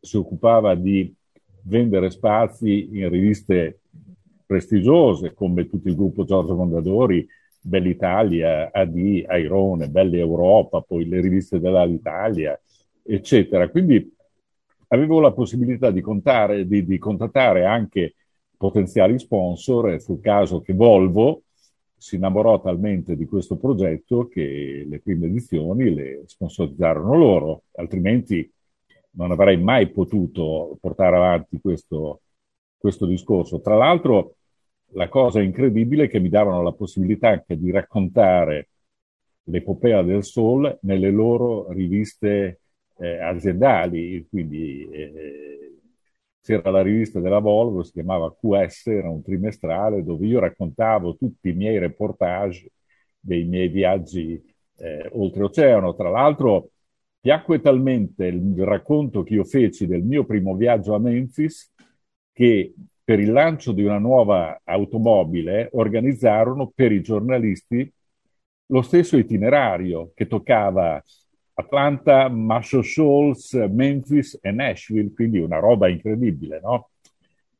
si occupava di vendere spazi in riviste prestigiose come tutto il gruppo Giorgio Mondadori, Bell'Italia, AD, Airone, Belle Europa, poi le riviste dell'Alitalia, eccetera. Quindi avevo la possibilità di, contare, di, di contattare anche potenziali sponsor e fu il caso che Volvo si innamorò talmente di questo progetto che le prime edizioni le sponsorizzarono loro, altrimenti non avrei mai potuto portare avanti questo, questo discorso. Tra l'altro, la cosa incredibile è che mi davano la possibilità anche di raccontare l'epopea del Sol nelle loro riviste eh, aziendali, quindi eh, c'era la rivista della Volvo, si chiamava QS, era un trimestrale dove io raccontavo tutti i miei reportage dei miei viaggi eh, oltreoceano. Tra l'altro piacque talmente il racconto che io feci del mio primo viaggio a Memphis che per il lancio di una nuova automobile organizzarono per i giornalisti lo stesso itinerario che toccava Atlanta, Marshall Shoals, Memphis e Nashville, quindi una roba incredibile, no?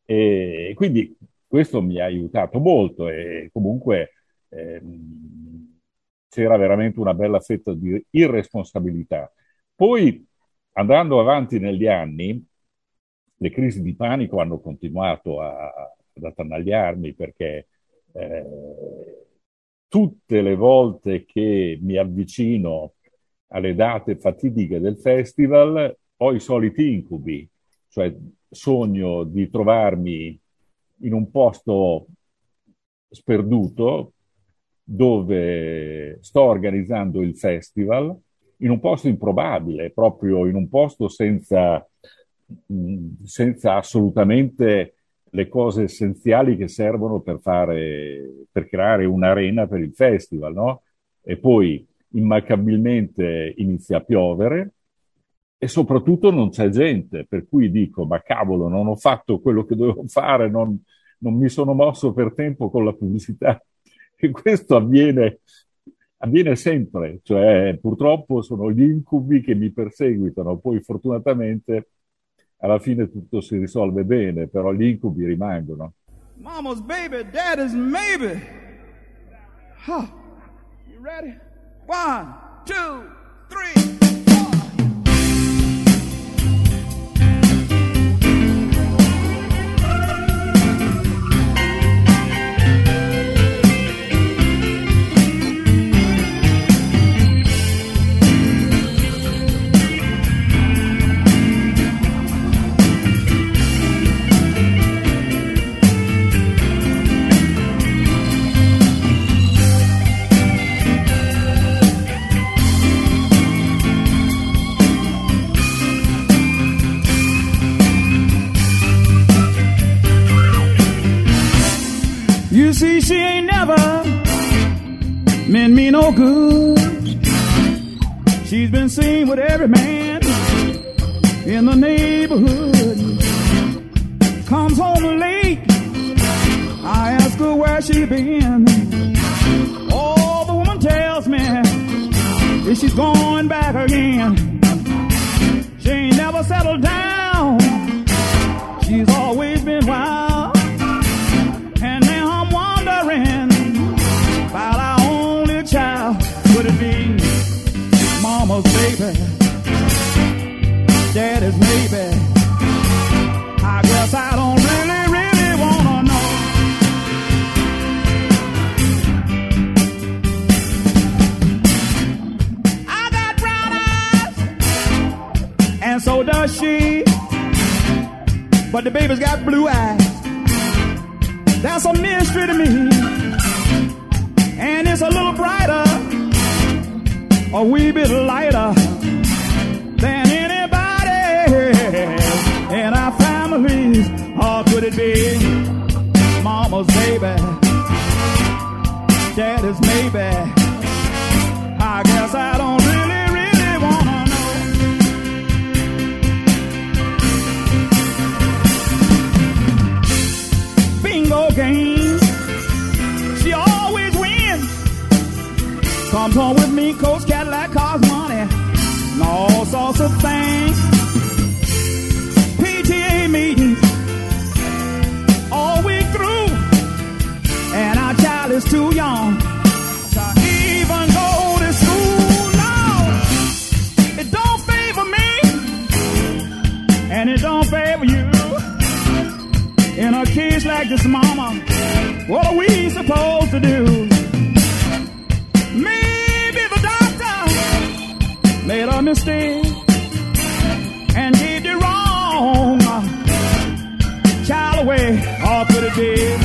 E quindi questo mi ha aiutato molto e comunque ehm, c'era veramente una bella fetta di irresponsabilità. Poi, andando avanti negli anni, le crisi di panico hanno continuato a, ad attanagliarmi perché eh, tutte le volte che mi avvicino alle date fatidiche del festival ho i soliti incubi, cioè sogno di trovarmi in un posto sperduto dove sto organizzando il festival, in un posto improbabile, proprio in un posto senza, senza assolutamente le cose essenziali che servono per, fare, per creare un'arena per il festival, no? E poi immancabilmente inizia a piovere e soprattutto non c'è gente, per cui dico, ma cavolo, non ho fatto quello che dovevo fare, non, non mi sono mosso per tempo con la pubblicità. E questo avviene, avviene sempre, cioè purtroppo sono gli incubi che mi perseguitano, poi fortunatamente alla fine tutto si risolve bene, però gli incubi rimangono. Mama's baby, daddy's maybe. Huh. You ready? One, two, three. See, she ain't never meant me no good. She's been seen with every man in the neighborhood. Comes home late. I ask her where she been. Oh, the woman tells me that she's going back again. She ain't never settled down. She's always been wild. Baby, daddy's maybe. I guess I don't really, really wanna know. I got brown eyes, and so does she. But the baby's got blue eyes. That's a mystery to me, and it's a little brighter a wee bit lighter than anybody in our families. Or could it be mama's baby, daddy's maybe? I guess I don't really, really wanna know. Bingo game. She always wins. Comes home with me, Coach. Cars money, and all sorts of things. PTA meetings all week through, and our child is too young to even go to school. No, it don't favor me, and it don't favor you. In a case like this, mama, what are we supposed to do? mistake and did the wrong. Child away, all for the day.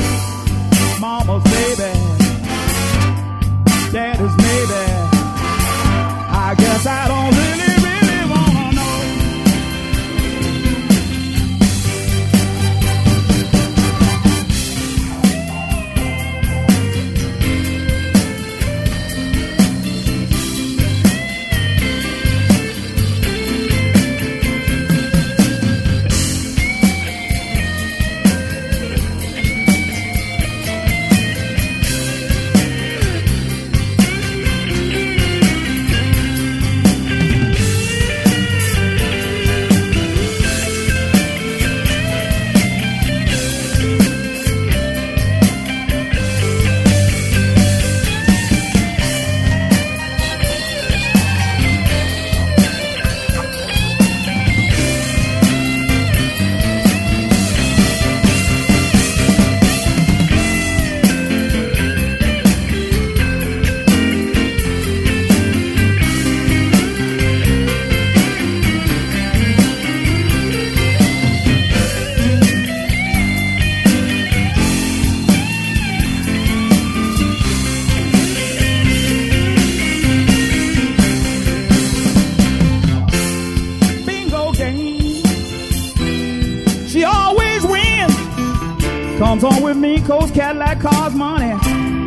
Cars money,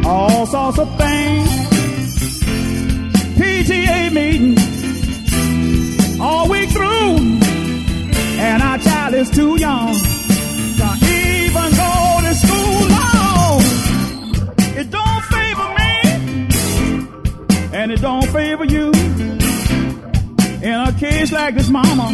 all sorts of things. PTA meeting all week through, and our child is too young to even go to school. No, it don't favor me, and it don't favor you. In a case like this, mama,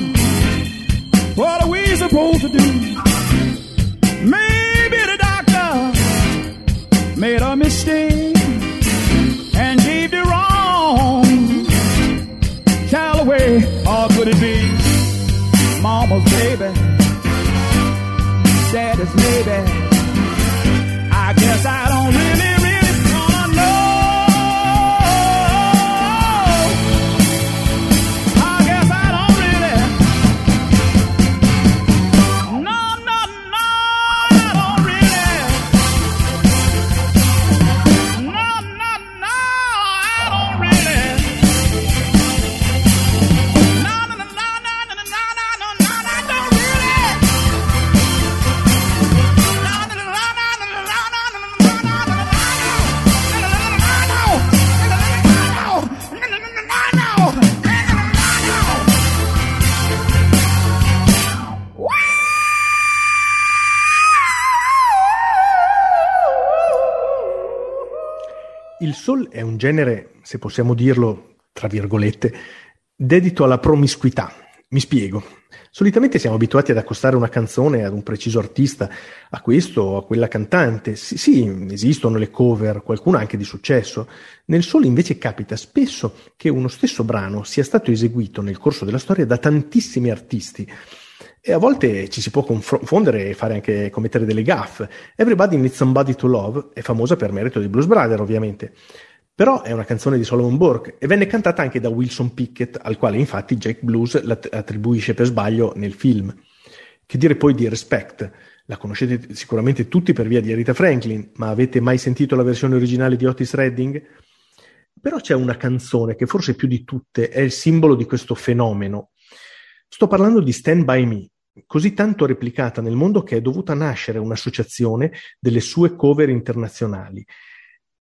soul è un genere, se possiamo dirlo, tra virgolette, dedito alla promiscuità. Mi spiego. Solitamente siamo abituati ad accostare una canzone ad un preciso artista, a questo o a quella cantante. Sì, sì, esistono le cover, qualcuna anche di successo. Nel soul invece capita spesso che uno stesso brano sia stato eseguito nel corso della storia da tantissimi artisti. E a volte ci si può confondere e fare anche commettere delle gaffe. Everybody Needs Somebody to Love è famosa per merito di Blues Brother, ovviamente. Però è una canzone di Solomon Burke e venne cantata anche da Wilson Pickett, al quale infatti Jack Blues l'attribuisce per sbaglio nel film. Che dire poi di Respect? La conoscete sicuramente tutti per via di Rita Franklin, ma avete mai sentito la versione originale di Otis Redding? Però c'è una canzone che forse più di tutte è il simbolo di questo fenomeno. Sto parlando di Stand By Me, così tanto replicata nel mondo che è dovuta nascere un'associazione delle sue cover internazionali.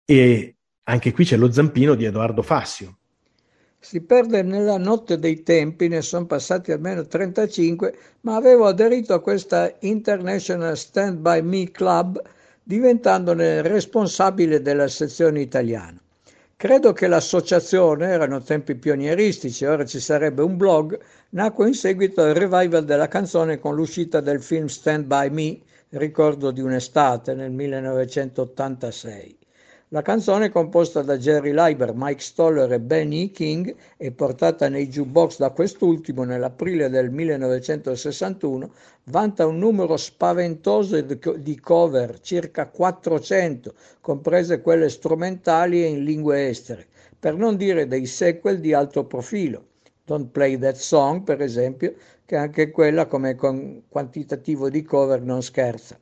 E anche qui c'è lo zampino di Edoardo Fassio. Si perde nella notte dei tempi, ne sono passati almeno 35, ma avevo aderito a questa International Stand By Me Club diventandone responsabile della sezione italiana. Credo che l'associazione, erano tempi pionieristici, ora ci sarebbe un blog, nacque in seguito al revival della canzone con l'uscita del film Stand By Me, ricordo di un'estate nel 1986. La canzone, composta da Jerry Leiber, Mike Stoller e Benny King e portata nei jukebox da quest'ultimo nell'aprile del 1961, vanta un numero spaventoso di cover, circa 400, comprese quelle strumentali e in lingue estere, per non dire dei sequel di alto profilo. Don't Play That Song, per esempio, che anche quella come quantitativo di cover non scherza.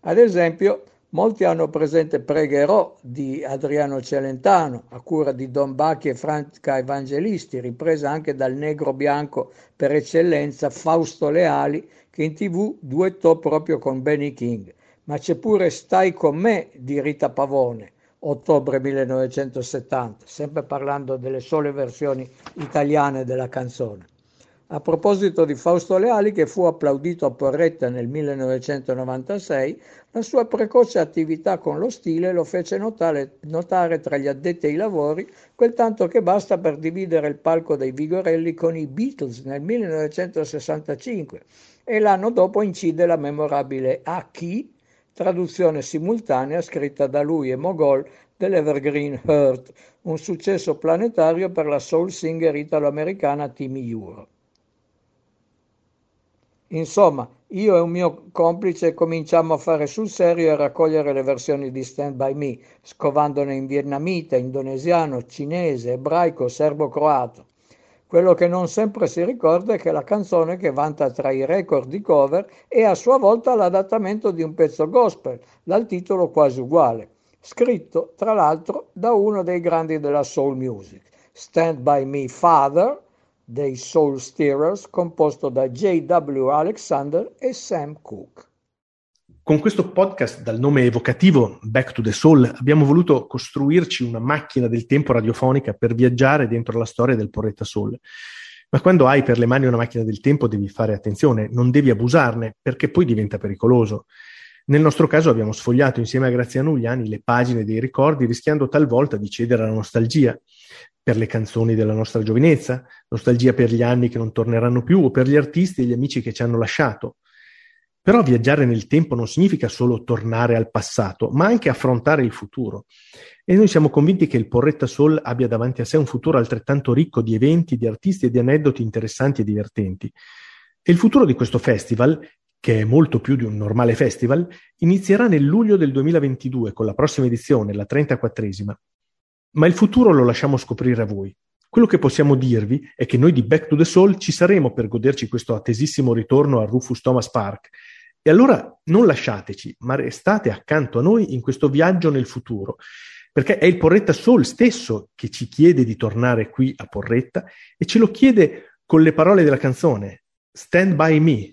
Ad esempio, Molti hanno presente Pregherò di Adriano Celentano, a cura di Don Bacchi e Franca Evangelisti, ripresa anche dal negro bianco per eccellenza Fausto Leali, che in tv duettò proprio con Benny King. Ma c'è pure Stai con me di Rita Pavone, ottobre 1970, sempre parlando delle sole versioni italiane della canzone. A proposito di Fausto Leali, che fu applaudito a Porretta nel 1996, la sua precoce attività con lo stile lo fece notare, notare, tra gli addetti ai lavori quel tanto che basta per dividere il palco dei Vigorelli con i Beatles nel 1965 e l'anno dopo incide la memorabile A chi, traduzione simultanea scritta da lui e Mogol dell'Evergreen Heart, un successo planetario per la soul singer italo-americana Timmy Euro. Insomma, io e un mio complice cominciamo a fare sul serio e a raccogliere le versioni di Stand By Me, scovandone in vietnamita, indonesiano, cinese, ebraico, serbo-croato. Quello che non sempre si ricorda è che la canzone che vanta tra i record di cover è a sua volta l'adattamento di un pezzo gospel, dal titolo quasi uguale, scritto tra l'altro da uno dei grandi della soul music, Stand By Me Father, dei Soul Steerers composto da J.W. Alexander e Sam Cooke. Con questo podcast dal nome evocativo Back to the Soul abbiamo voluto costruirci una macchina del tempo radiofonica per viaggiare dentro la storia del Porretta Soul. Ma quando hai per le mani una macchina del tempo devi fare attenzione, non devi abusarne perché poi diventa pericoloso. Nel nostro caso abbiamo sfogliato insieme a Graziano Ugliani le pagine dei ricordi rischiando talvolta di cedere alla nostalgia per le canzoni della nostra giovinezza, nostalgia per gli anni che non torneranno più o per gli artisti e gli amici che ci hanno lasciato. Però viaggiare nel tempo non significa solo tornare al passato, ma anche affrontare il futuro. E noi siamo convinti che il Porretta Soul abbia davanti a sé un futuro altrettanto ricco di eventi, di artisti e di aneddoti interessanti e divertenti. E il futuro di questo festival, che è molto più di un normale festival, inizierà nel luglio del 2022 con la prossima edizione, la 34esima, ma il futuro lo lasciamo scoprire a voi. Quello che possiamo dirvi è che noi di Back to the Soul ci saremo per goderci questo attesissimo ritorno a Rufus Thomas Park. E allora non lasciateci, ma restate accanto a noi in questo viaggio nel futuro, perché è il Porretta Soul stesso che ci chiede di tornare qui a Porretta e ce lo chiede con le parole della canzone Stand by me.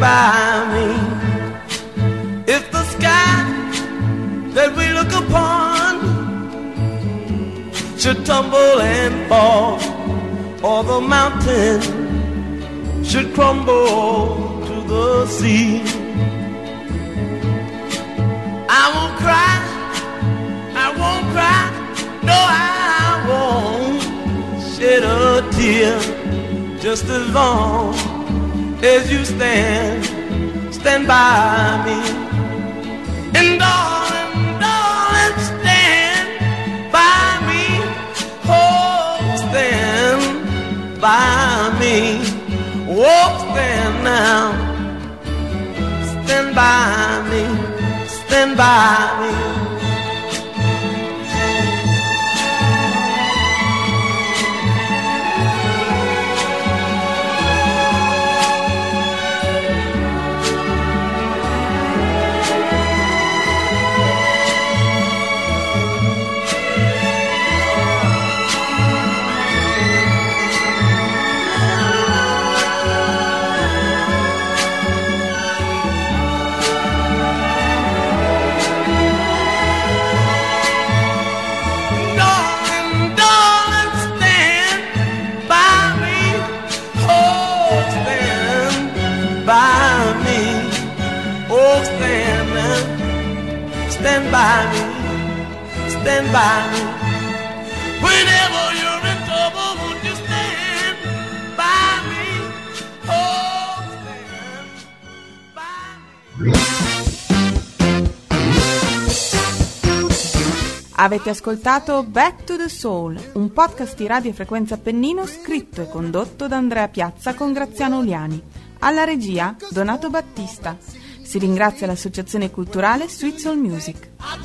By me. If the sky that we look upon should tumble and fall, or the mountain should crumble to the sea. I won't cry, I won't cry, no, I won't shed a tear just as long as you stand, stand by me. And darling, darling, stand by me. Oh, stand by me. Oh, stand now. Stand by me. Stand by me. By me. Stand by me. Whenever you're in trouble, won't you stand by me? Oh, stand by Avete ascoltato Back to the Soul, un podcast di Radio Frequenza Appennino scritto e condotto da Andrea Piazza con Graziano Uliani. Alla regia Donato Battista. Si ringrazia l'associazione culturale Sweet Soul Music. I